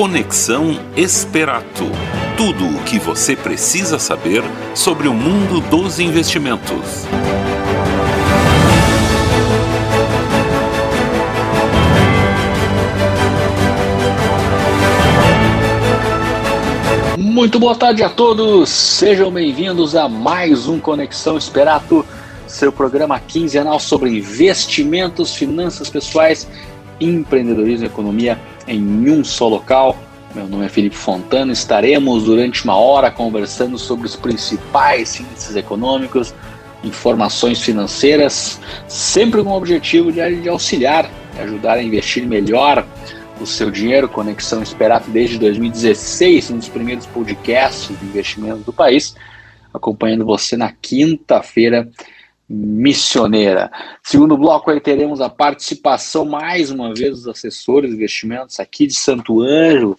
Conexão Esperato. Tudo o que você precisa saber sobre o mundo dos investimentos. Muito boa tarde a todos, sejam bem-vindos a mais um Conexão Esperato, seu programa quinzenal sobre investimentos, finanças pessoais, empreendedorismo e economia em um só local. Meu nome é Felipe Fontana. Estaremos durante uma hora conversando sobre os principais índices econômicos, informações financeiras, sempre com o objetivo de, auxiliar, de ajudar a investir melhor o seu dinheiro. Conexão Esperato desde 2016, um dos primeiros podcasts de investimentos do país, acompanhando você na quinta-feira missioneira. Segundo bloco, aí teremos a participação, mais uma vez, dos assessores de investimentos aqui de Santo Ângelo,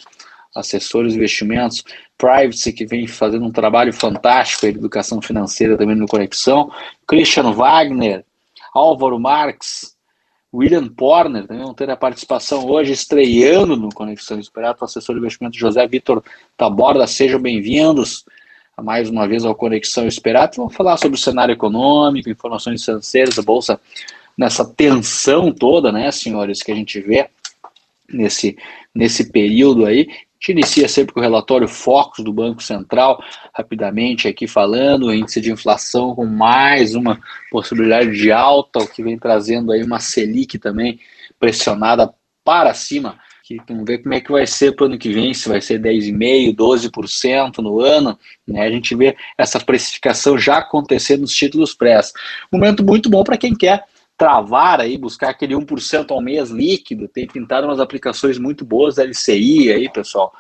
assessores de investimentos, Privacy, que vem fazendo um trabalho fantástico de educação financeira também no Conexão, Christian Wagner, Álvaro Marx, William Porner, também vão ter a participação hoje, estreando no Conexão Esperato, assessor de investimento José Vitor Taborda, sejam bem-vindos mais uma vez ao Conexão Esperado. Vamos falar sobre o cenário econômico, informações financeiras, a Bolsa nessa tensão toda, né, senhores, que a gente vê nesse, nesse período aí. A gente inicia sempre com o relatório Focus do Banco Central, rapidamente aqui falando, índice de inflação com mais uma possibilidade de alta, o que vem trazendo aí uma Selic também pressionada para cima vamos ver como é que vai ser para o ano que vem, se vai ser 10,5%, 12% no ano. Né? A gente vê essa precificação já acontecer nos títulos prés. Momento muito bom para quem quer travar aí, buscar aquele 1% ao mês líquido, tem pintado umas aplicações muito boas da LCI aí, pessoal,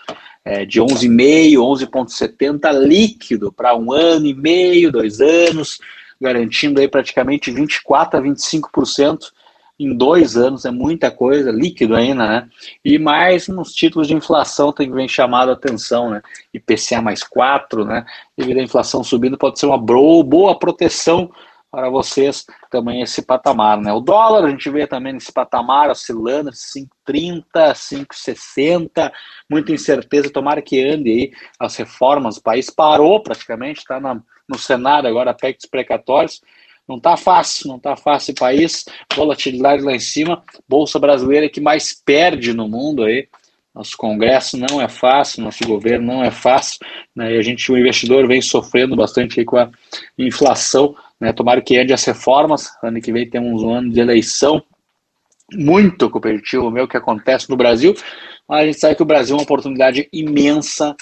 é, de 11,5, 11,70 líquido para um ano e meio, dois anos, garantindo aí praticamente 24 a 25% em dois anos, é muita coisa, líquido ainda, né? E mais nos títulos de inflação tem que vem chamado a atenção, né? IPCA mais 4, né? Devido à inflação subindo, pode ser uma boa proteção para vocês também esse patamar, né? O dólar, a gente vê também nesse patamar oscilando 5,30, 5,60, muita incerteza, tomara que ande aí as reformas, o país parou praticamente, está no cenário agora, aspectos precatórios, não está fácil, não está fácil o país, volatilidade lá em cima, bolsa brasileira que mais perde no mundo aí. Nosso Congresso não é fácil, nosso governo não é fácil, né? E a gente, o investidor, vem sofrendo bastante com a inflação, né? Tomara que ande as reformas. Ano que vem temos um ano de eleição muito competitivo, meu, que acontece no Brasil. Mas a gente sabe que o Brasil é uma oportunidade imensa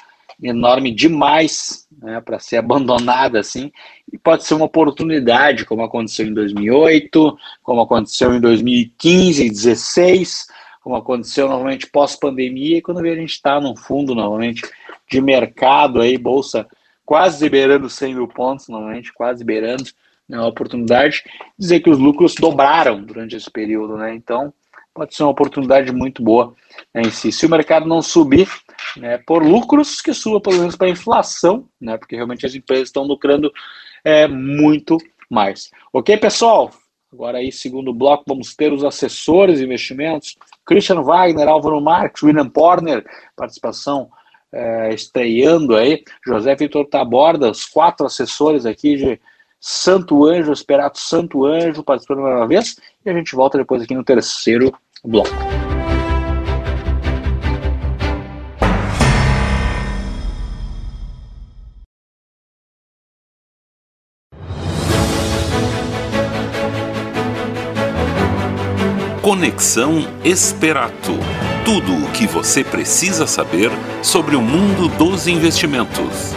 enorme demais né, para ser abandonada assim, e pode ser uma oportunidade, como aconteceu em 2008, como aconteceu em 2015 e 2016, como aconteceu novamente pós-pandemia, e quando a gente está num fundo novamente de mercado, aí, bolsa quase liberando 100 mil pontos, novamente, quase liberando né, a oportunidade, dizer que os lucros dobraram durante esse período, né? Então, pode ser uma oportunidade muito boa né, em si. Se o mercado não subir, né, por lucros, que suba pelo menos para inflação, né, porque realmente as empresas estão lucrando é, muito mais. Ok, pessoal? Agora aí, segundo bloco, vamos ter os assessores de investimentos, Christian Wagner, Álvaro Marques, William Porner, participação é, estreando aí, José Vitor Taborda, os quatro assessores aqui de Santo Anjo, Esperato Santo Anjo, participando mais uma vez, e a gente volta depois aqui no terceiro bloco. Conexão Esperato. Tudo o que você precisa saber sobre o mundo dos investimentos.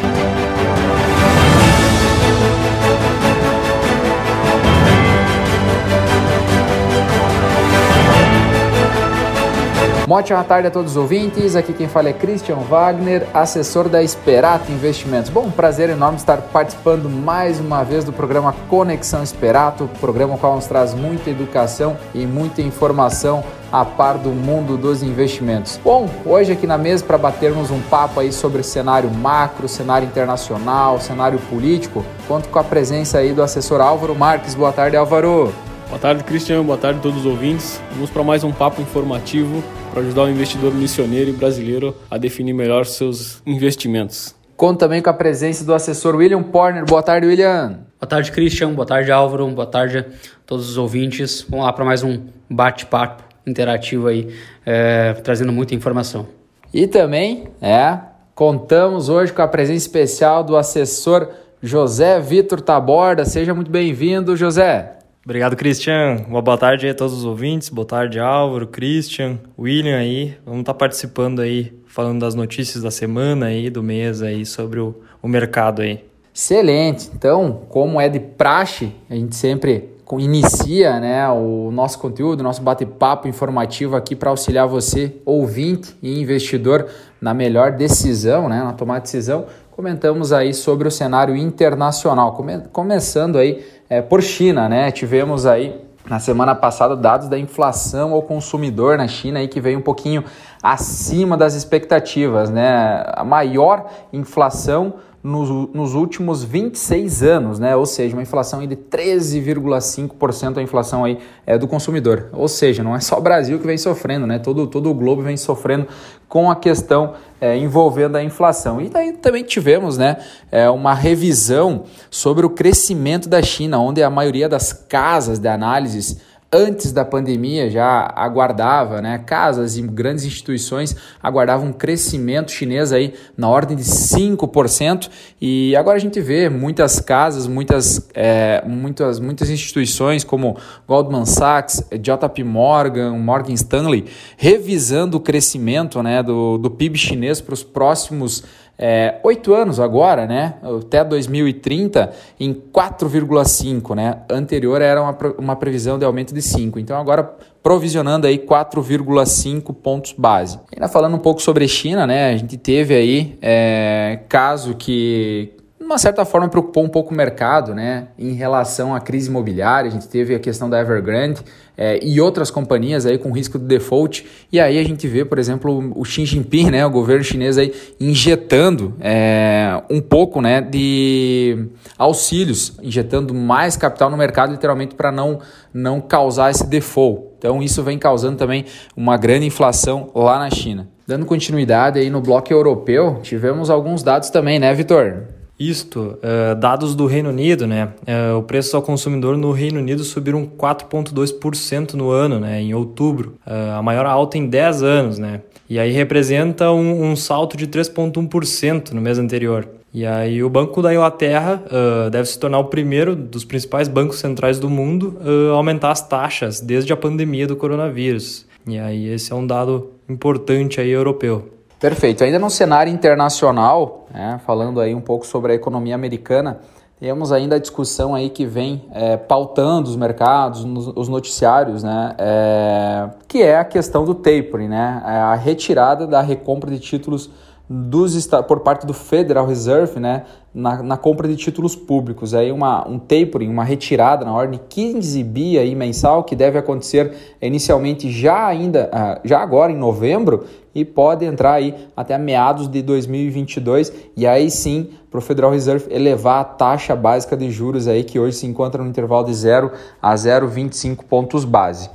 Uma ótima tarde a todos os ouvintes. Aqui quem fala é Christian Wagner, assessor da Esperato Investimentos. Bom, prazer enorme estar participando mais uma vez do programa Conexão Esperato, programa qual nos traz muita educação e muita informação a par do mundo dos investimentos. Bom, hoje aqui na mesa para batermos um papo aí sobre cenário macro, cenário internacional, cenário político, conto com a presença aí do assessor Álvaro Marques. Boa tarde, Álvaro. Boa tarde, Cristian. Boa tarde a todos os ouvintes. Vamos para mais um papo informativo para ajudar o investidor missioneiro e brasileiro a definir melhor seus investimentos. Conto também com a presença do assessor William Porner. Boa tarde, William. Boa tarde, Christian. Boa tarde, Álvaro. Boa tarde a todos os ouvintes. Vamos lá para mais um bate-papo interativo aí, é, trazendo muita informação. E também, é, contamos hoje com a presença especial do assessor José Vitor Taborda. Seja muito bem-vindo, José. Obrigado, Christian. Uma boa tarde a todos os ouvintes. Boa tarde, Álvaro, Christian, William aí. Vamos estar participando aí, falando das notícias da semana aí, do mês aí, sobre o, o mercado aí. Excelente. Então, como é de praxe, a gente sempre inicia né, o nosso conteúdo, nosso bate-papo informativo aqui para auxiliar você, ouvinte e investidor, na melhor decisão, né, na tomada de decisão. Comentamos aí sobre o cenário internacional, come começando aí é, por China, né? Tivemos aí na semana passada dados da inflação ao consumidor na China aí que veio um pouquinho acima das expectativas, né? A maior inflação nos, nos últimos 26 anos, né? Ou seja, uma inflação de 13,5% a inflação aí é do consumidor. Ou seja, não é só o Brasil que vem sofrendo, né? Todo, todo o globo vem sofrendo com a questão é, envolvendo a inflação. E daí também tivemos né, é, uma revisão sobre o crescimento da China, onde a maioria das casas de análises antes da pandemia já aguardava, né? Casas e grandes instituições aguardavam um crescimento chinês aí na ordem de 5%. E agora a gente vê muitas casas, muitas, é, muitas, muitas instituições como Goldman Sachs, JP Morgan, Morgan Stanley, revisando o crescimento né, do, do PIB chinês para os próximos é, oito anos agora, né? Até 2030, em 4,5, né? Anterior era uma, uma previsão de aumento de 5. Então agora provisionando aí 4,5 pontos base. Ainda falando um pouco sobre China, né? A gente teve aí é, caso que de uma certa forma preocupou um pouco o mercado, né? Em relação à crise imobiliária, a gente teve a questão da Evergrande é, e outras companhias aí com risco de default. E aí a gente vê, por exemplo, o Xi Jinping, né, o governo chinês aí injetando é, um pouco, né, de auxílios, injetando mais capital no mercado, literalmente para não não causar esse default. Então isso vem causando também uma grande inflação lá na China. Dando continuidade aí no bloco europeu, tivemos alguns dados também, né, Vitor? Isto, uh, dados do Reino Unido, né? Uh, o preço ao consumidor no Reino Unido subiram 4,2% no ano, né? Em outubro, uh, a maior alta em 10 anos, né? E aí representa um, um salto de 3,1% no mês anterior. E aí o Banco da Inglaterra uh, deve se tornar o primeiro dos principais bancos centrais do mundo uh, a aumentar as taxas desde a pandemia do coronavírus. E aí esse é um dado importante aí europeu. Perfeito. Ainda no cenário internacional, né, falando aí um pouco sobre a economia americana, temos ainda a discussão aí que vem é, pautando os mercados, nos, os noticiários, né, é, que é a questão do tapering, né, é a retirada da recompra de títulos dos, por parte do Federal Reserve né, na, na compra de títulos públicos. Aí uma, um tapering, uma retirada na ordem 15 bi aí mensal, que deve acontecer inicialmente já ainda, ah, já agora em novembro, e pode entrar aí até meados de 2022 e aí sim para o Federal Reserve elevar a taxa básica de juros aí que hoje se encontra no intervalo de 0 a 0,25 pontos base.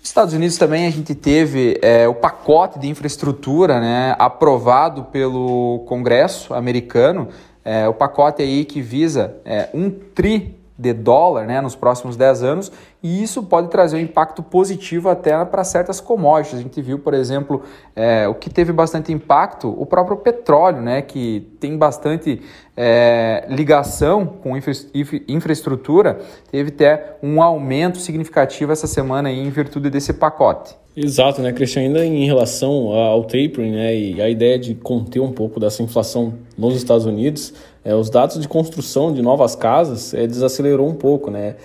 Nos Estados Unidos também a gente teve é, o pacote de infraestrutura né, aprovado pelo Congresso americano, é, o pacote aí que visa é, um tri de dólar né, nos próximos 10 anos, e isso pode trazer um impacto positivo até para certas commodities. A gente viu, por exemplo, é, o que teve bastante impacto, o próprio petróleo, né, que tem bastante é, ligação com infra infraestrutura, teve até um aumento significativo essa semana em virtude desse pacote. Exato, né, Cristian? Ainda em relação ao tapering né, e a ideia de conter um pouco dessa inflação nos Estados Unidos, é, os dados de construção de novas casas é, desacelerou um pouco, né?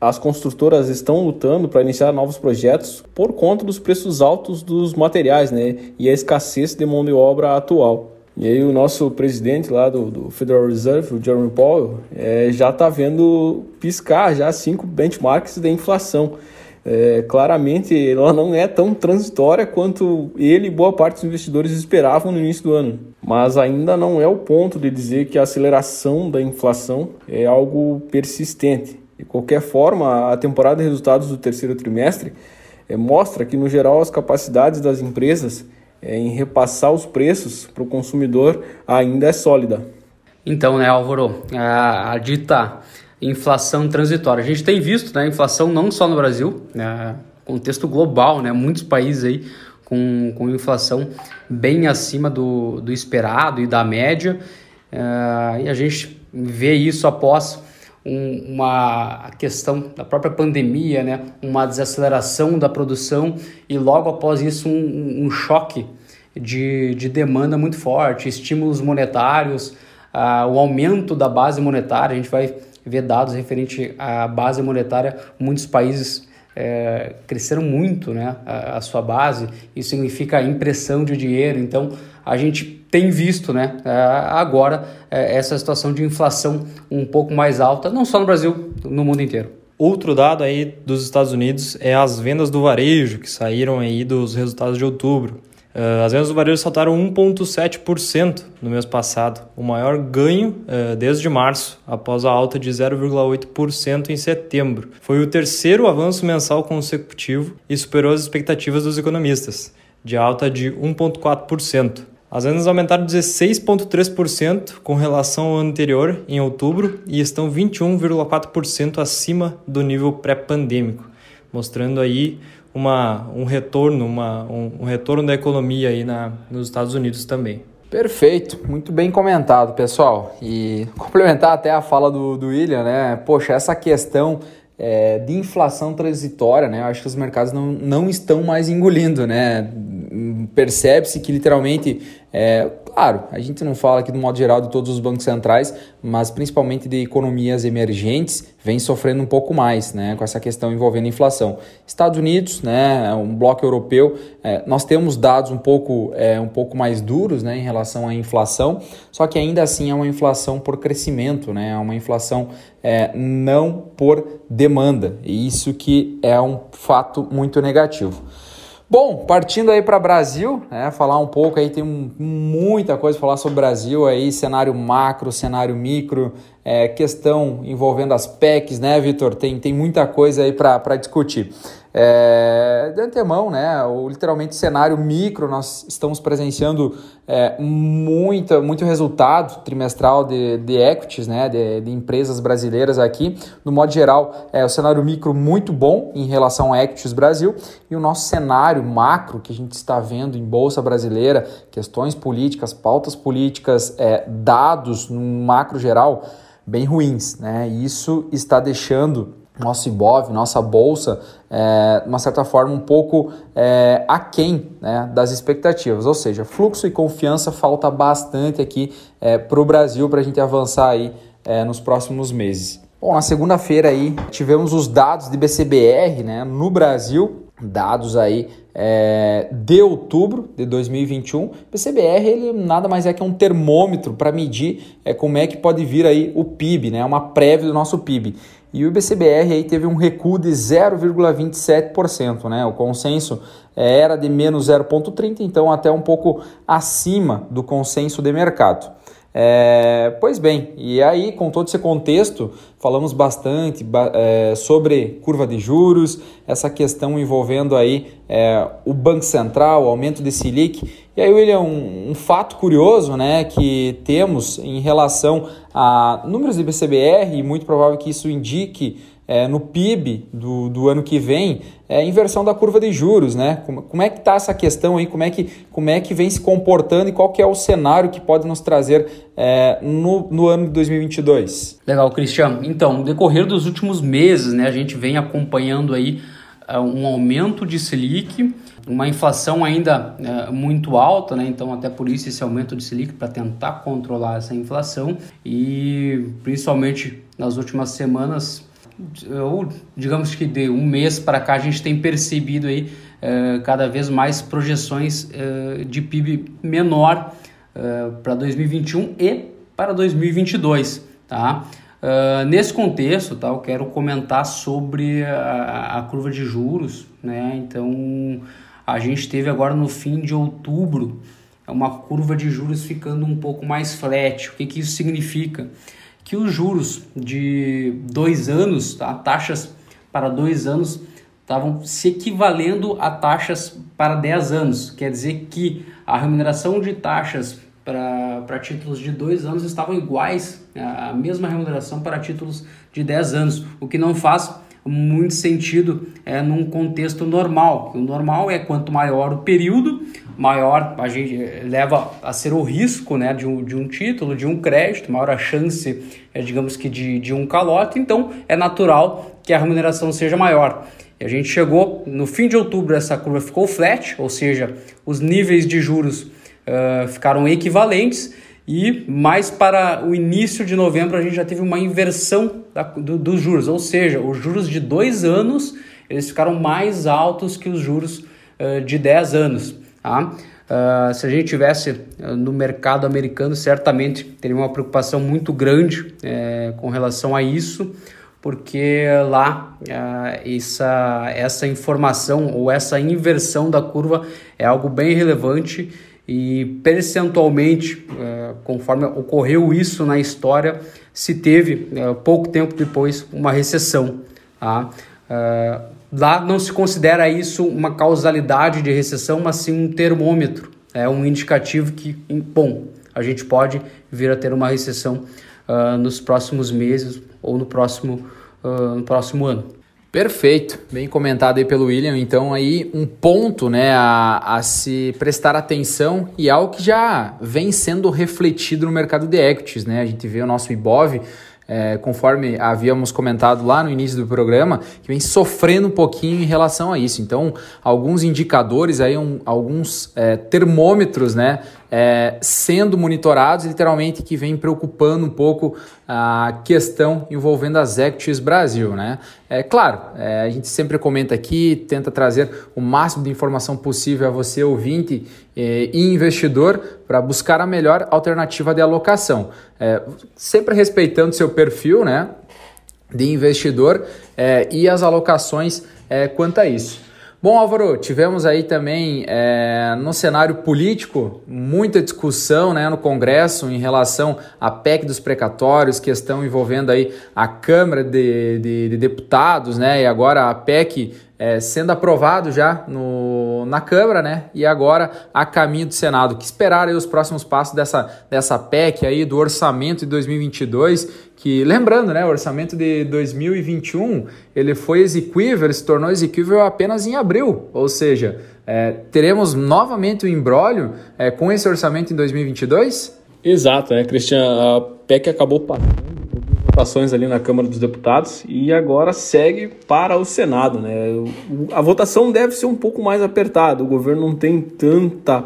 As construtoras estão lutando para iniciar novos projetos por conta dos preços altos dos materiais, né? E a escassez de mão de obra atual. E aí o nosso presidente lá do, do Federal Reserve, o Jerome Powell, é, já está vendo piscar já cinco benchmarks de inflação é, claramente ela não é tão transitória quanto ele e boa parte dos investidores esperavam no início do ano. Mas ainda não é o ponto de dizer que a aceleração da inflação é algo persistente. De qualquer forma, a temporada de resultados do terceiro trimestre é, mostra que, no geral, as capacidades das empresas é, em repassar os preços para o consumidor ainda é sólida. Então, né, Álvaro, a, a dita inflação transitória. A gente tem visto né, inflação não só no Brasil, né, contexto global, né, muitos países aí com, com inflação bem acima do, do esperado e da média. Uh, e a gente vê isso após um, uma questão da própria pandemia, né? uma desaceleração da produção e logo após isso um, um choque de, de demanda muito forte, estímulos monetários, uh, o aumento da base monetária, a gente vai ver dados referente à base monetária, muitos países é, cresceram muito né, a, a, sua base, isso significa impressão de dinheiro, então a gente tem visto né, é, agora é, essa situação de inflação um pouco mais alta, não só no Brasil, no mundo inteiro. Outro dado aí dos Estados Unidos é as vendas do varejo, que saíram aí dos resultados de outubro. Uh, as vendas do varejo saltaram 1,7% no mês passado, o maior ganho uh, desde março, após a alta de 0,8% em setembro. Foi o terceiro avanço mensal consecutivo e superou as expectativas dos economistas, de alta de 1,4%. As vendas aumentaram 16,3% com relação ao anterior, em outubro, e estão 21,4% acima do nível pré-pandêmico, mostrando aí uma, um retorno, uma, um, um retorno da economia aí na, nos Estados Unidos também. Perfeito, muito bem comentado, pessoal. E complementar até a fala do, do William, né? Poxa, essa questão é, de inflação transitória, né? Eu acho que os mercados não, não estão mais engolindo, né? Percebe-se que literalmente é, claro, a gente não fala aqui do modo geral de todos os bancos centrais, mas principalmente de economias emergentes, vem sofrendo um pouco mais né, com essa questão envolvendo inflação. Estados Unidos, né, um bloco europeu, é, nós temos dados um pouco, é, um pouco mais duros né, em relação à inflação, só que ainda assim é uma inflação por crescimento, né, é uma inflação é, não por demanda, e isso que é um fato muito negativo. Bom, partindo aí para Brasil, né, falar um pouco aí, tem muita coisa para falar sobre o Brasil aí, cenário macro, cenário micro, é, questão envolvendo as PECs, né, Vitor? Tem, tem muita coisa aí para discutir. É, de antemão, né, o literalmente cenário micro, nós estamos presenciando é, muita, muito resultado trimestral de, de equities, né, de, de empresas brasileiras aqui. No modo geral, é o cenário micro muito bom em relação a equities Brasil e o nosso cenário macro que a gente está vendo em Bolsa Brasileira, questões políticas, pautas políticas, é, dados no macro geral, bem ruins. Né? Isso está deixando nosso IBOV, nossa bolsa, é, de uma certa forma, um pouco é, aquém né, das expectativas. Ou seja, fluxo e confiança falta bastante aqui é, para o Brasil para a gente avançar aí é, nos próximos meses. Bom, na segunda-feira aí tivemos os dados de BCBR né, no Brasil, dados aí é, de outubro de 2021. PCBR ele nada mais é que um termômetro para medir é, como é que pode vir aí o PIB, né, uma prévia do nosso PIB. E o IBCBR aí teve um recuo de 0,27%, né? O consenso é, era de menos 0,30, então até um pouco acima do consenso de mercado. É, pois bem, e aí com todo esse contexto, falamos bastante é, sobre curva de juros, essa questão envolvendo aí é, o Banco Central, o aumento de Selic. E aí, William, um, um, fato curioso né, que temos em relação a números de BCBR, e muito provável que isso indique é, no PIB do, do ano que vem é inversão da curva de juros, né? Como, como é que está essa questão aí? Como é, que, como é que vem se comportando e qual que é o cenário que pode nos trazer é, no, no ano de 2022? Legal, Cristiano. Então, no decorrer dos últimos meses, né, a gente vem acompanhando aí uh, um aumento de Selic, uma inflação ainda uh, muito alta, né? Então, até por isso esse aumento de Selic para tentar controlar essa inflação e principalmente nas últimas semanas ou digamos que de um mês para cá a gente tem percebido aí uh, cada vez mais projeções uh, de PIB menor uh, para 2021 e para 2022, tá? nesse contexto, tá, eu quero comentar sobre a, a, curva de juros, né? Então a gente teve agora no fim de outubro uma curva de juros ficando um pouco mais flat. O que, que isso significa? Que os juros de dois anos, tá? taxas para dois anos, estavam se equivalendo a taxas para 10 anos. Quer dizer que a remuneração de taxas para títulos de dois anos estavam iguais à mesma remuneração para títulos de 10 anos, o que não faz muito sentido é, num contexto normal. O normal é quanto maior o período, maior a gente leva a ser o risco né, de, um, de um título, de um crédito, maior a chance, é, digamos que, de, de um calote, então é natural que a remuneração seja maior. E a gente chegou no fim de outubro, essa curva ficou flat, ou seja, os níveis de juros uh, ficaram equivalentes e mais para o início de novembro a gente já teve uma inversão da, do, dos juros, ou seja, os juros de dois anos eles ficaram mais altos que os juros uh, de 10 anos. Tá? Uh, se a gente tivesse no mercado americano, certamente teria uma preocupação muito grande é, com relação a isso, porque lá uh, essa, essa informação ou essa inversão da curva é algo bem relevante e percentualmente, é, conforme ocorreu isso na história, se teve é, pouco tempo depois uma recessão. Tá? Lá não se considera isso uma causalidade de recessão, mas sim um termômetro, é um indicativo que, bom, a gente pode vir a ter uma recessão uh, nos próximos meses ou no próximo, uh, no próximo ano. Perfeito, bem comentado aí pelo William. Então aí um ponto, né, a, a se prestar atenção e algo que já vem sendo refletido no mercado de equities, né? A gente vê o nosso IBOV é, conforme havíamos comentado lá no início do programa, que vem sofrendo um pouquinho em relação a isso. Então, alguns indicadores aí, um, alguns é, termômetros, né, é, sendo monitorados, literalmente que vem preocupando um pouco a questão envolvendo as Equities Brasil, né? É claro, é, a gente sempre comenta aqui, tenta trazer o máximo de informação possível a você, ouvinte é, e investidor, para buscar a melhor alternativa de alocação. É, sempre respeitando seu perfil, né? De investidor é, e as alocações é, quanto a isso. Bom, Álvaro, tivemos aí também é, no cenário político muita discussão né, no Congresso em relação à PEC dos precatórios, questão envolvendo aí a Câmara de, de, de Deputados, né, e agora a PEC é, sendo aprovado já no, na Câmara, né? E agora a caminho do Senado. Que esperar aí os próximos passos dessa, dessa PEC aí, do orçamento de 2022, que lembrando, né, o orçamento de 2021, ele foi exequível, ele se tornou exequível apenas em abril, ou seja, é, teremos novamente o embrólio é, com esse orçamento em 2022? Exato, né, Cristian? A PEC acabou passando votações ali na Câmara dos Deputados e agora segue para o Senado. Né? A votação deve ser um pouco mais apertada, o governo não tem tanta,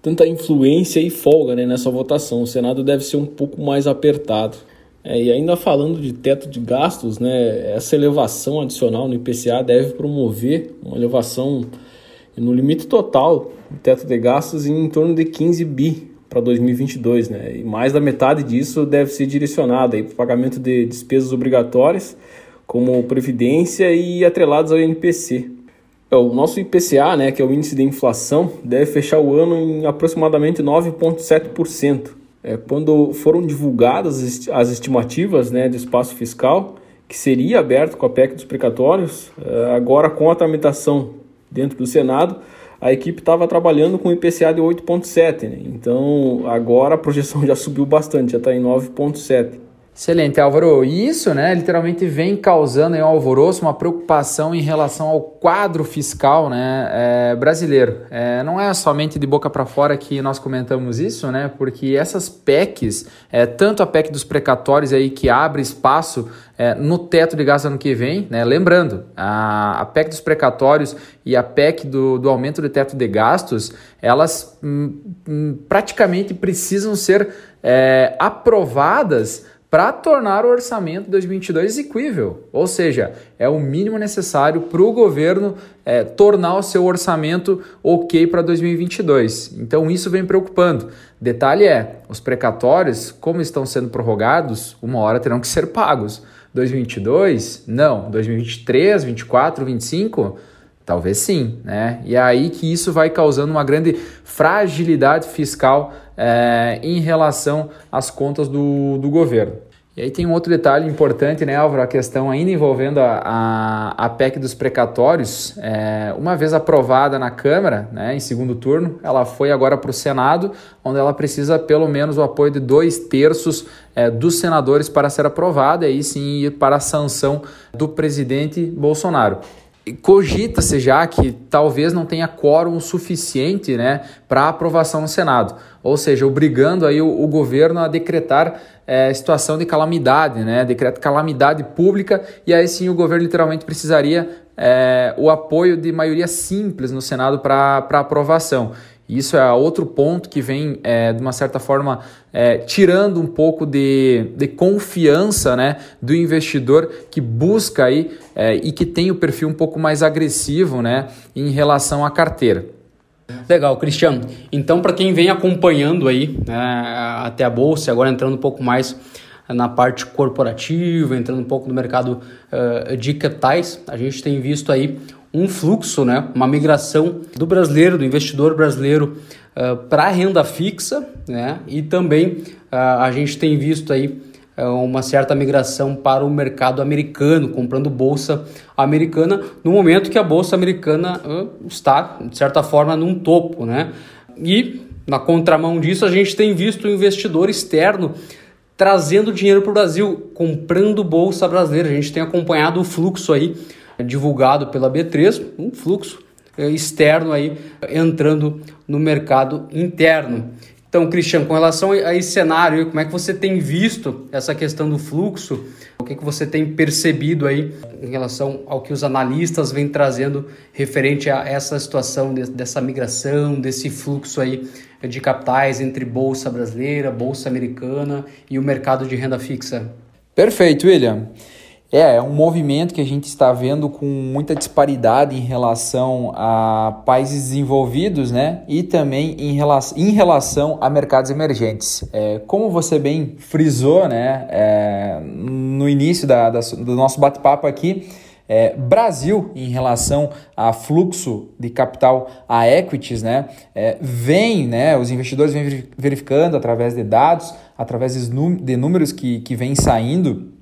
tanta influência e folga né, nessa votação, o Senado deve ser um pouco mais apertado. É, e ainda falando de teto de gastos, né, essa elevação adicional no IPCA deve promover uma elevação no limite total do teto de gastos em torno de 15 bi para 2022, né? E mais da metade disso deve ser direcionada para o pagamento de despesas obrigatórias, como previdência e atrelados ao INPC. É, o nosso IPCA, né, que é o índice de inflação, deve fechar o ano em aproximadamente 9,7%. É, quando foram divulgadas as estimativas né, de espaço fiscal, que seria aberto com a PEC dos precatórios, é, agora com a tramitação dentro do Senado, a equipe estava trabalhando com IPCA de 8,7, né? então agora a projeção já subiu bastante, já está em 9,7. Excelente, Álvaro. E isso, né, literalmente vem causando um alvoroço, uma preocupação em relação ao quadro fiscal, né, é, brasileiro. É, não é somente de boca para fora que nós comentamos isso, né, porque essas PECs, é, tanto a PEC dos precatórios aí que abre espaço é, no teto de gasto ano que vem, né, lembrando, a, a PEC dos precatórios e a PEC do, do aumento do teto de gastos, elas hum, hum, praticamente precisam ser é, aprovadas para tornar o orçamento 2022 execuível, ou seja, é o mínimo necessário para o governo é, tornar o seu orçamento ok para 2022. Então isso vem preocupando. Detalhe é, os precatórios, como estão sendo prorrogados, uma hora terão que ser pagos. 2022? Não. 2023, 24, 25? Talvez sim, né? E é aí que isso vai causando uma grande fragilidade fiscal é, em relação às contas do, do governo. E aí tem um outro detalhe importante, né, Álvaro? A questão ainda envolvendo a, a, a PEC dos precatórios. É, uma vez aprovada na Câmara, né, em segundo turno, ela foi agora para o Senado, onde ela precisa pelo menos o apoio de dois terços é, dos senadores para ser aprovada e aí sim ir para a sanção do presidente Bolsonaro cogita-se já que talvez não tenha quórum suficiente né, para aprovação no Senado, ou seja, obrigando aí o, o governo a decretar é, situação de calamidade, né, decreto calamidade pública, e aí sim o governo literalmente precisaria é, o apoio de maioria simples no Senado para aprovação. Isso é outro ponto que vem, é, de uma certa forma, é, tirando um pouco de, de confiança né, do investidor que busca aí é, e que tem o perfil um pouco mais agressivo né, em relação à carteira. Legal, Cristiano. Então, para quem vem acompanhando aí né, até a bolsa, agora entrando um pouco mais na parte corporativa, entrando um pouco no mercado uh, de capitais, a gente tem visto aí um fluxo, né, uma migração do brasileiro, do investidor brasileiro uh, para a renda fixa, né, e também uh, a gente tem visto aí uh, uma certa migração para o mercado americano, comprando bolsa americana, no momento que a bolsa americana está, de certa forma, num topo, né, e na contramão disso a gente tem visto o investidor externo trazendo dinheiro para o Brasil, comprando bolsa brasileira. A gente tem acompanhado o fluxo aí divulgado pela B3, um fluxo eh, externo aí entrando no mercado interno. Então, Cristian, com relação a esse cenário, como é que você tem visto essa questão do fluxo? O que, que você tem percebido aí em relação ao que os analistas vêm trazendo referente a essa situação dessa migração, desse fluxo aí de capitais entre bolsa brasileira, bolsa americana e o mercado de renda fixa? Perfeito, William. É, é um movimento que a gente está vendo com muita disparidade em relação a países desenvolvidos, né? E também em relação, em relação a mercados emergentes. É, como você bem frisou, né? É, no início da, da, do nosso bate-papo aqui, é, Brasil, em relação a fluxo de capital a equities, né, é, vem, né, os investidores vêm verificando através de dados, através de números que, que vêm saindo,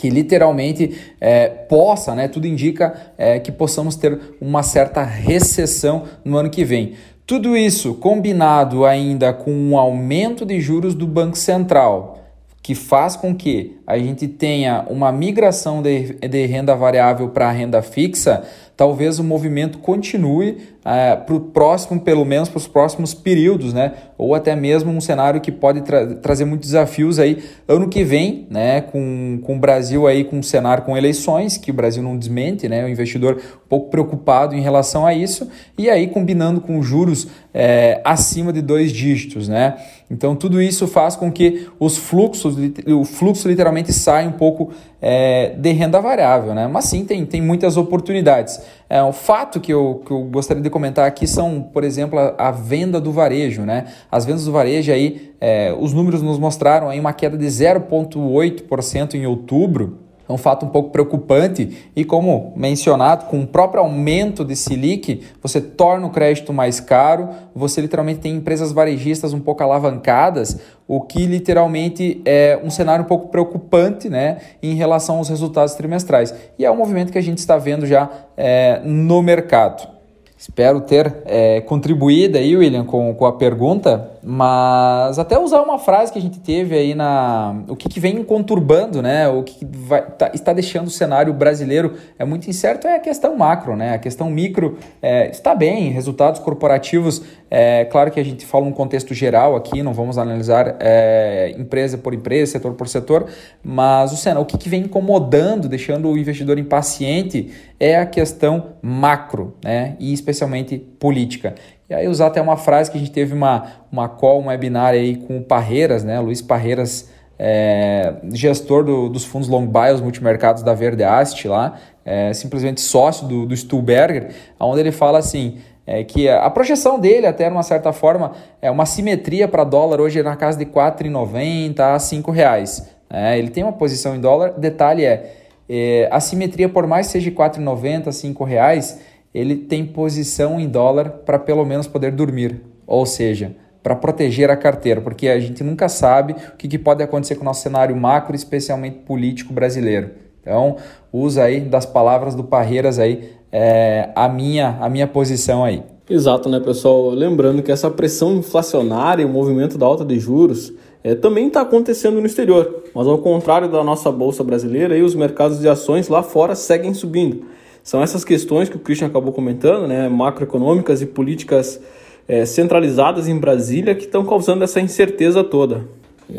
que literalmente é, possa, né, tudo indica é, que possamos ter uma certa recessão no ano que vem. Tudo isso combinado ainda com um aumento de juros do Banco Central, que faz com que a gente tenha uma migração de, de renda variável para renda fixa, talvez o movimento continue é, para o próximo, pelo menos para os próximos períodos, né? Ou até mesmo um cenário que pode tra trazer muitos desafios aí ano que vem, né? Com, com o Brasil aí com um cenário com eleições, que o Brasil não desmente, né? O investidor um pouco preocupado em relação a isso, e aí combinando com juros é, acima de dois dígitos, né? Então tudo isso faz com que os fluxos, o fluxo literalmente saia um pouco é, de renda variável, né? Mas sim, tem, tem muitas oportunidades. É, o fato que eu, que eu gostaria de comentar aqui são, por exemplo, a, a venda do varejo, né? As vendas do varejo aí, é, os números nos mostraram aí uma queda de 0,8% em outubro, é um fato um pouco preocupante e, como mencionado, com o próprio aumento de Selic, você torna o crédito mais caro, você literalmente tem empresas varejistas um pouco alavancadas, o que literalmente é um cenário um pouco preocupante né, em relação aos resultados trimestrais. E é um movimento que a gente está vendo já é, no mercado. Espero ter é, contribuído aí, William, com, com a pergunta, mas até usar uma frase que a gente teve aí na. O que, que vem conturbando, né? O que vai, tá, está deixando o cenário brasileiro é muito incerto é a questão macro, né? A questão micro é, está bem, resultados corporativos, é claro que a gente fala um contexto geral aqui, não vamos analisar é, empresa por empresa, setor por setor, mas o cenário, o que, que vem incomodando, deixando o investidor impaciente é a questão macro, né? E especialmente política. E aí usar até uma frase que a gente teve uma, uma call, um webinar aí com o Parreiras, né? Luiz Parreiras, é, gestor do, dos fundos long buy, os multimercados da Verde Ast lá, é, simplesmente sócio do, do Stuhlberger, onde ele fala assim, é que a projeção dele, até de uma certa forma, é uma simetria para dólar hoje é na casa de R$ 4,90 a R$ 5,00. É, ele tem uma posição em dólar, detalhe é, é, a simetria, por mais seja 4,90, 5 reais, ele tem posição em dólar para pelo menos poder dormir. Ou seja, para proteger a carteira, porque a gente nunca sabe o que, que pode acontecer com o nosso cenário macro, especialmente político brasileiro. Então, usa aí das palavras do Parreiras aí é, a, minha, a minha posição aí. Exato, né, pessoal? Lembrando que essa pressão inflacionária e o movimento da alta de juros é, também está acontecendo no exterior, mas ao contrário da nossa bolsa brasileira, aí, os mercados de ações lá fora seguem subindo. São essas questões que o Christian acabou comentando, né, macroeconômicas e políticas é, centralizadas em Brasília, que estão causando essa incerteza toda.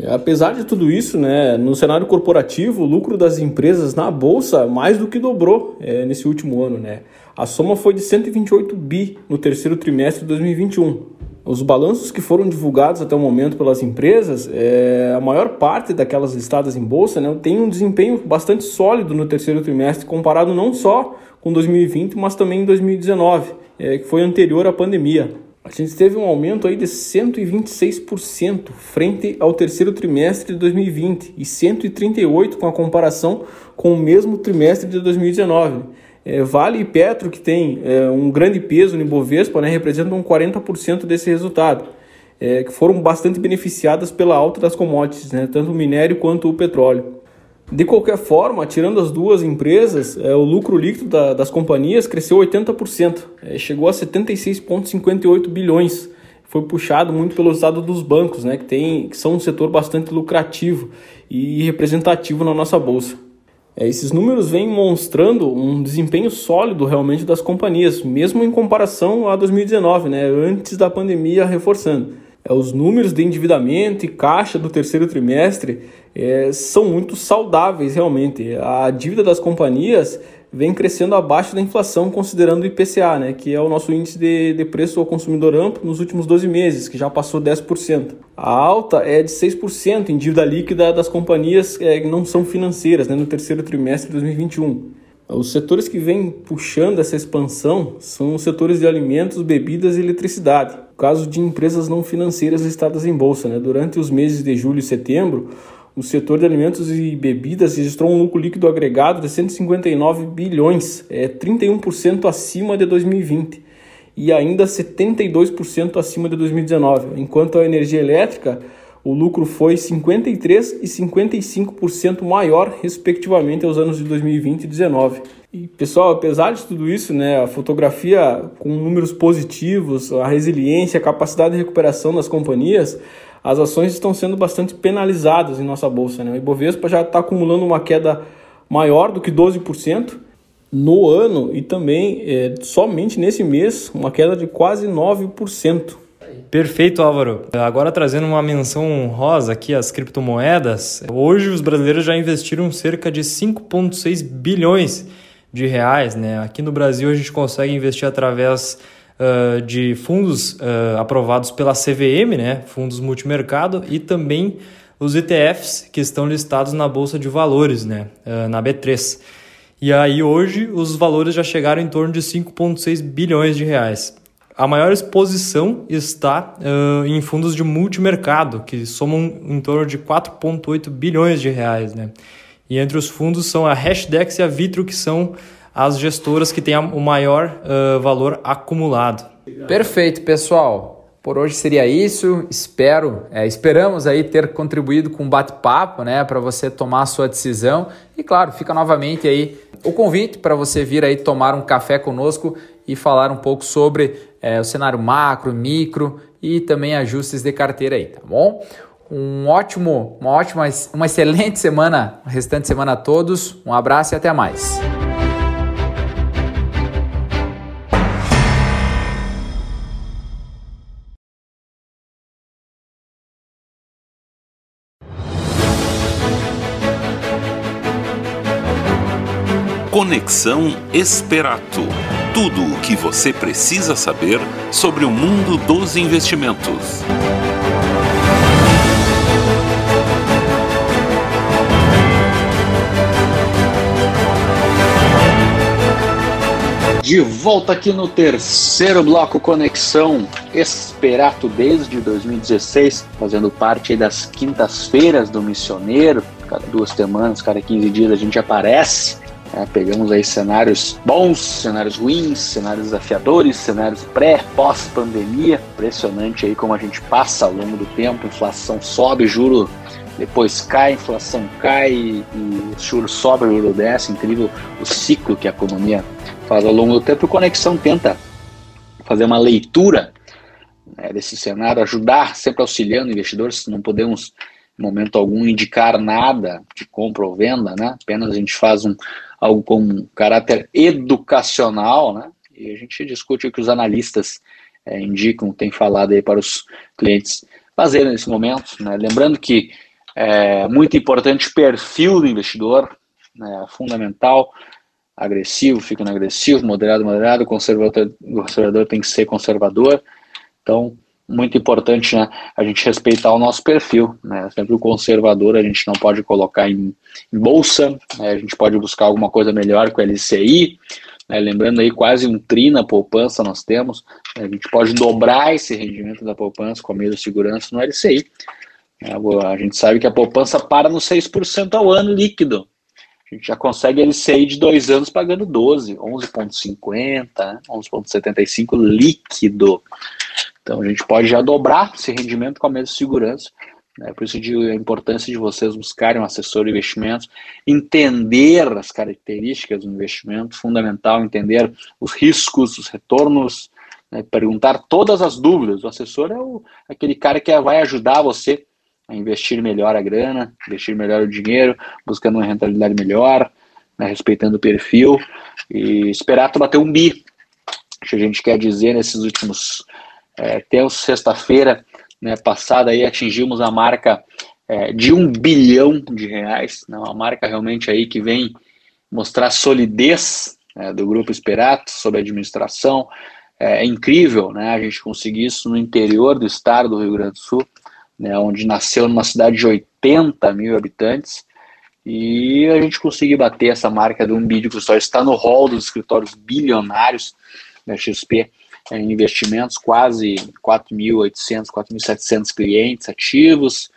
Apesar de tudo isso, né, no cenário corporativo, o lucro das empresas na bolsa mais do que dobrou é, nesse último ano. Né? A soma foi de 128 bi no terceiro trimestre de 2021. Os balanços que foram divulgados até o momento pelas empresas, é, a maior parte daquelas listadas em bolsa né, tem um desempenho bastante sólido no terceiro trimestre, comparado não só com 2020, mas também em 2019, é, que foi anterior à pandemia. A gente teve um aumento aí de 126% frente ao terceiro trimestre de 2020 e 138% com a comparação com o mesmo trimestre de 2019. É, vale e Petro, que tem é, um grande peso no Ibovespa, né, representam 40% desse resultado, é, que foram bastante beneficiadas pela alta das commodities, né, tanto o minério quanto o petróleo. De qualquer forma, tirando as duas empresas, é, o lucro líquido da, das companhias cresceu 80%, é, chegou a 76,58 bilhões. Foi puxado muito pelo estado dos bancos, né, que, tem, que são um setor bastante lucrativo e representativo na nossa bolsa. É, esses números vêm mostrando um desempenho sólido realmente das companhias, mesmo em comparação a 2019, né, antes da pandemia reforçando. É, os números de endividamento e caixa do terceiro trimestre é, são muito saudáveis realmente. A dívida das companhias vem crescendo abaixo da inflação, considerando o IPCA, né, que é o nosso índice de, de preço ao consumidor amplo nos últimos 12 meses, que já passou 10%. A alta é de 6% em dívida líquida das companhias é, que não são financeiras né, no terceiro trimestre de 2021. Os setores que vêm puxando essa expansão são os setores de alimentos, bebidas e eletricidade. O caso de empresas não financeiras listadas em bolsa. Né? Durante os meses de julho e setembro, o setor de alimentos e bebidas registrou um lucro líquido agregado de 159 bilhões, é 31% acima de 2020 e ainda 72% acima de 2019, enquanto a energia elétrica o lucro foi 53% e 55% maior, respectivamente, aos anos de 2020 e 2019. E, pessoal, apesar de tudo isso, né, a fotografia com números positivos, a resiliência, a capacidade de recuperação das companhias, as ações estão sendo bastante penalizadas em nossa bolsa. Né? O Ibovespa já está acumulando uma queda maior do que 12% no ano e também é, somente nesse mês uma queda de quase 9%. Perfeito, Álvaro. Agora trazendo uma menção rosa aqui às criptomoedas. Hoje os brasileiros já investiram cerca de 5,6 bilhões de reais. Né? Aqui no Brasil a gente consegue investir através uh, de fundos uh, aprovados pela CVM, né, fundos multimercado, e também os ETFs que estão listados na Bolsa de Valores, né, uh, na B3. E aí hoje os valores já chegaram em torno de 5,6 bilhões de reais. A maior exposição está uh, em fundos de multimercado, que somam em torno de 4,8 bilhões de reais. Né? E entre os fundos são a Hashdex e a Vitro, que são as gestoras que têm o maior uh, valor acumulado. Perfeito, pessoal. Por hoje seria isso. Espero, é, esperamos aí ter contribuído com um bate-papo, né, para você tomar a sua decisão. E claro, fica novamente aí o convite para você vir aí tomar um café conosco e falar um pouco sobre é, o cenário macro, micro e também ajustes de carteira aí, tá bom? Um ótimo, uma ótima, uma excelente semana, restante semana a todos. Um abraço e até mais. Conexão Esperato. Tudo o que você precisa saber sobre o mundo dos investimentos. De volta aqui no terceiro bloco Conexão Esperato desde 2016, fazendo parte das quintas-feiras do Missioneiro. Cada duas semanas, cada 15 dias a gente aparece É, pegamos aí cenários bons, cenários ruins, cenários desafiadores, cenários pré, pós-pandemia. Impressionante aí como a gente passa ao longo do tempo, inflação sobe, juro depois cai, inflação cai e juro sobe, juro desce. Incrível o ciclo que a economia faz ao longo do tempo. E Conexão tenta fazer uma leitura né, desse cenário, ajudar, sempre auxiliando investidores. Não podemos, em momento algum, indicar nada de compra ou venda, né? apenas a gente faz um, algo com caráter educacional, né? e a gente discute o que os analistas é, indicam, têm falado aí para os clientes fazerem nesse momento. Né? Lembrando que é muito importante o perfil do investidor, né? fundamental agressivo, fica no agressivo, moderado, moderado, conservador, conservador tem que ser conservador. Então, muito importante né, a gente respeitar o nosso perfil. Né? Sempre o conservador a gente não pode colocar em, em bolsa, né? a gente pode buscar alguma coisa melhor com o LCI. Né? Lembrando aí, quase um tri na poupança nós temos. Né? A gente pode dobrar esse rendimento da poupança com a mesma segurança no LCI. Né? A gente sabe que a poupança para no 6% ao ano líquido. A gente já consegue LCI de dois anos pagando 12, 11,50, 11,75 líquido. Então a gente pode já dobrar esse rendimento com a mesma segurança. Né? Por isso a importância de vocês buscarem um assessor de investimentos, entender as características do investimento, fundamental entender os riscos, os retornos, né? perguntar todas as dúvidas. O assessor é o, aquele cara que vai ajudar você a investir melhor a grana, investir melhor o dinheiro, buscando uma rentabilidade melhor, né, respeitando o perfil e esperar tu bater um bi. que a gente quer dizer nesses últimos é, tempos, sexta-feira né, passada aí atingimos a marca é, de um bilhão de reais, né, uma marca realmente aí que vem mostrar solidez né, do Grupo Esperato sobre administração. É, é incrível né, a gente conseguir isso no interior do estado do Rio Grande do Sul né, onde nasceu numa cidade de 80 mil habitantes, e a gente conseguiu bater essa marca de um bi de custódia. Está no hall dos escritórios bilionários da XP investimentos, quase 4.800, 4.700 clientes ativos,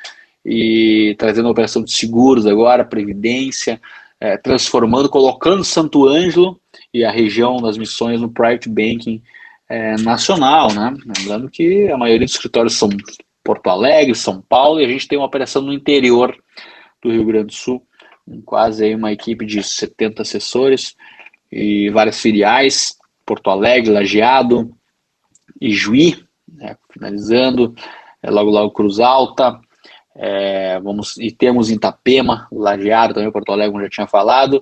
e trazendo a operação de seguros agora, previdência, é, transformando, colocando Santo Ângelo e a região das missões no private banking é, nacional, né? Lembrando que a maioria dos escritórios são Porto Alegre, São Paulo, e a gente tem uma operação no interior do Rio Grande do Sul, quase aí uma equipe de 70 assessores e várias filiais, Porto Alegre, Lajeado, Ijuí, né, finalizando, é, logo logo Cruz Alta, é, vamos, e temos em Itapema, Lajeado também, Porto Alegre, como já tinha falado,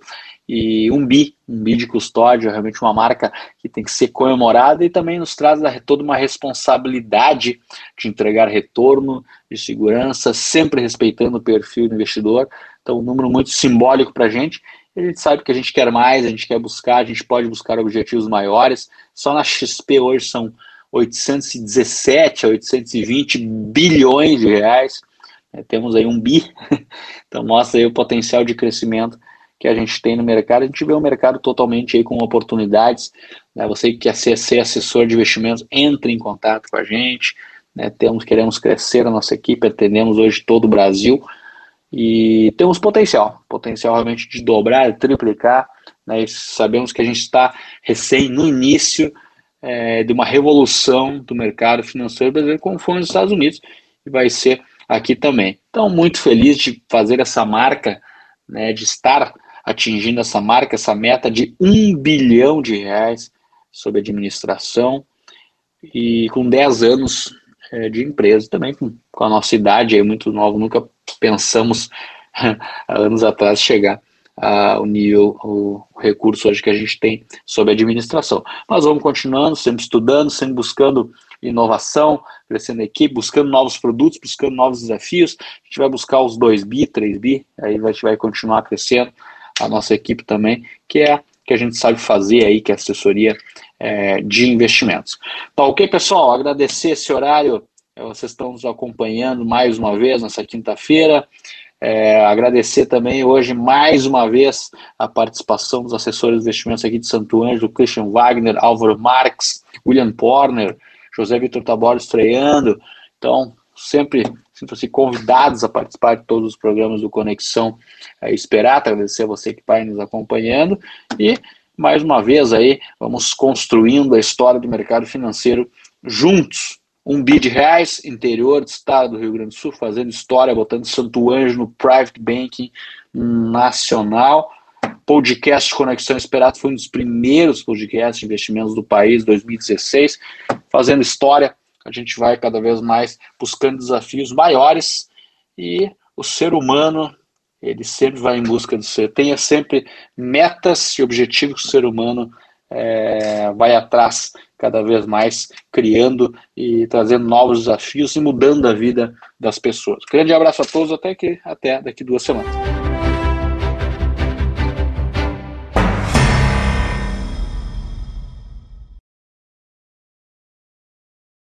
e um bi, um bi de custódia, realmente uma marca que tem que ser comemorada e também nos traz toda uma responsabilidade de entregar retorno, de segurança, sempre respeitando o perfil do investidor. Então, um número muito simbólico para a gente. A gente sabe que a gente quer mais, a gente quer buscar, a gente pode buscar objetivos maiores. Só na XP hoje são 817 a 820 bilhões de reais. É, temos aí um bi, então mostra aí o potencial de crescimento que a gente tem no mercado, a gente vê um mercado totalmente aí com oportunidades. Né? Você que quer ser, ser assessor de investimentos, entre em contato com a gente. Né? Temos, queremos crescer a nossa equipe, atendemos hoje todo o Brasil e temos potencial, potencial realmente de dobrar, triplicar. Né? sabemos que a gente está recém no início é, de uma revolução do mercado financeiro brasileiro, como foi nos Estados Unidos, e vai ser aqui também. Então, muito feliz de fazer essa marca, né, de estar atingindo essa marca, essa meta de um bilhão de reais sob administração e com 10 anos é, de empresa também, com, com, a nossa idade aí muito nova, nunca pensamos anos atrás chegar ao nível, o recurso hoje que a gente tem sobre administração. Mas vamos continuando, sempre estudando, sempre buscando inovação, crescendo a equipe, buscando novos produtos, buscando novos desafios. A gente vai buscar os 2 bi, 3 bi, aí a gente vai continuar crescendo a nossa equipe também, que é que a gente sabe fazer aí, que é assessoria é, de investimentos. Tá ok, pessoal? Agradecer esse horário, vocês estão nos acompanhando mais uma vez nessa quinta-feira. É, agradecer também hoje mais uma vez a participação dos assessores de investimentos aqui de Santo Ângelo, Christian Wagner, Álvaro Marx, William Porner, José Vitor Tabor estreando. Então, sempre sintam-se convidados a participar de todos os programas do Conexão é, Esperata. Agradecer a você que vai nos acompanhando e mais uma vez aí vamos construindo a história do mercado financeiro juntos. Um bi de reais, interior do estado do Rio Grande do Sul, fazendo história, botando Santo Anjo no private banking nacional. Podcast Conexão Esperado foi um dos primeiros podcasts de investimentos do país, 2016, fazendo história. A gente vai cada vez mais buscando desafios maiores e o ser humano ele sempre vai em busca do ser. Tenha sempre metas e objetivos que o ser humano é, vai atrás cada vez mais, criando e trazendo novos desafios e mudando a vida das pessoas. Grande abraço a todos, até que até daqui duas semanas.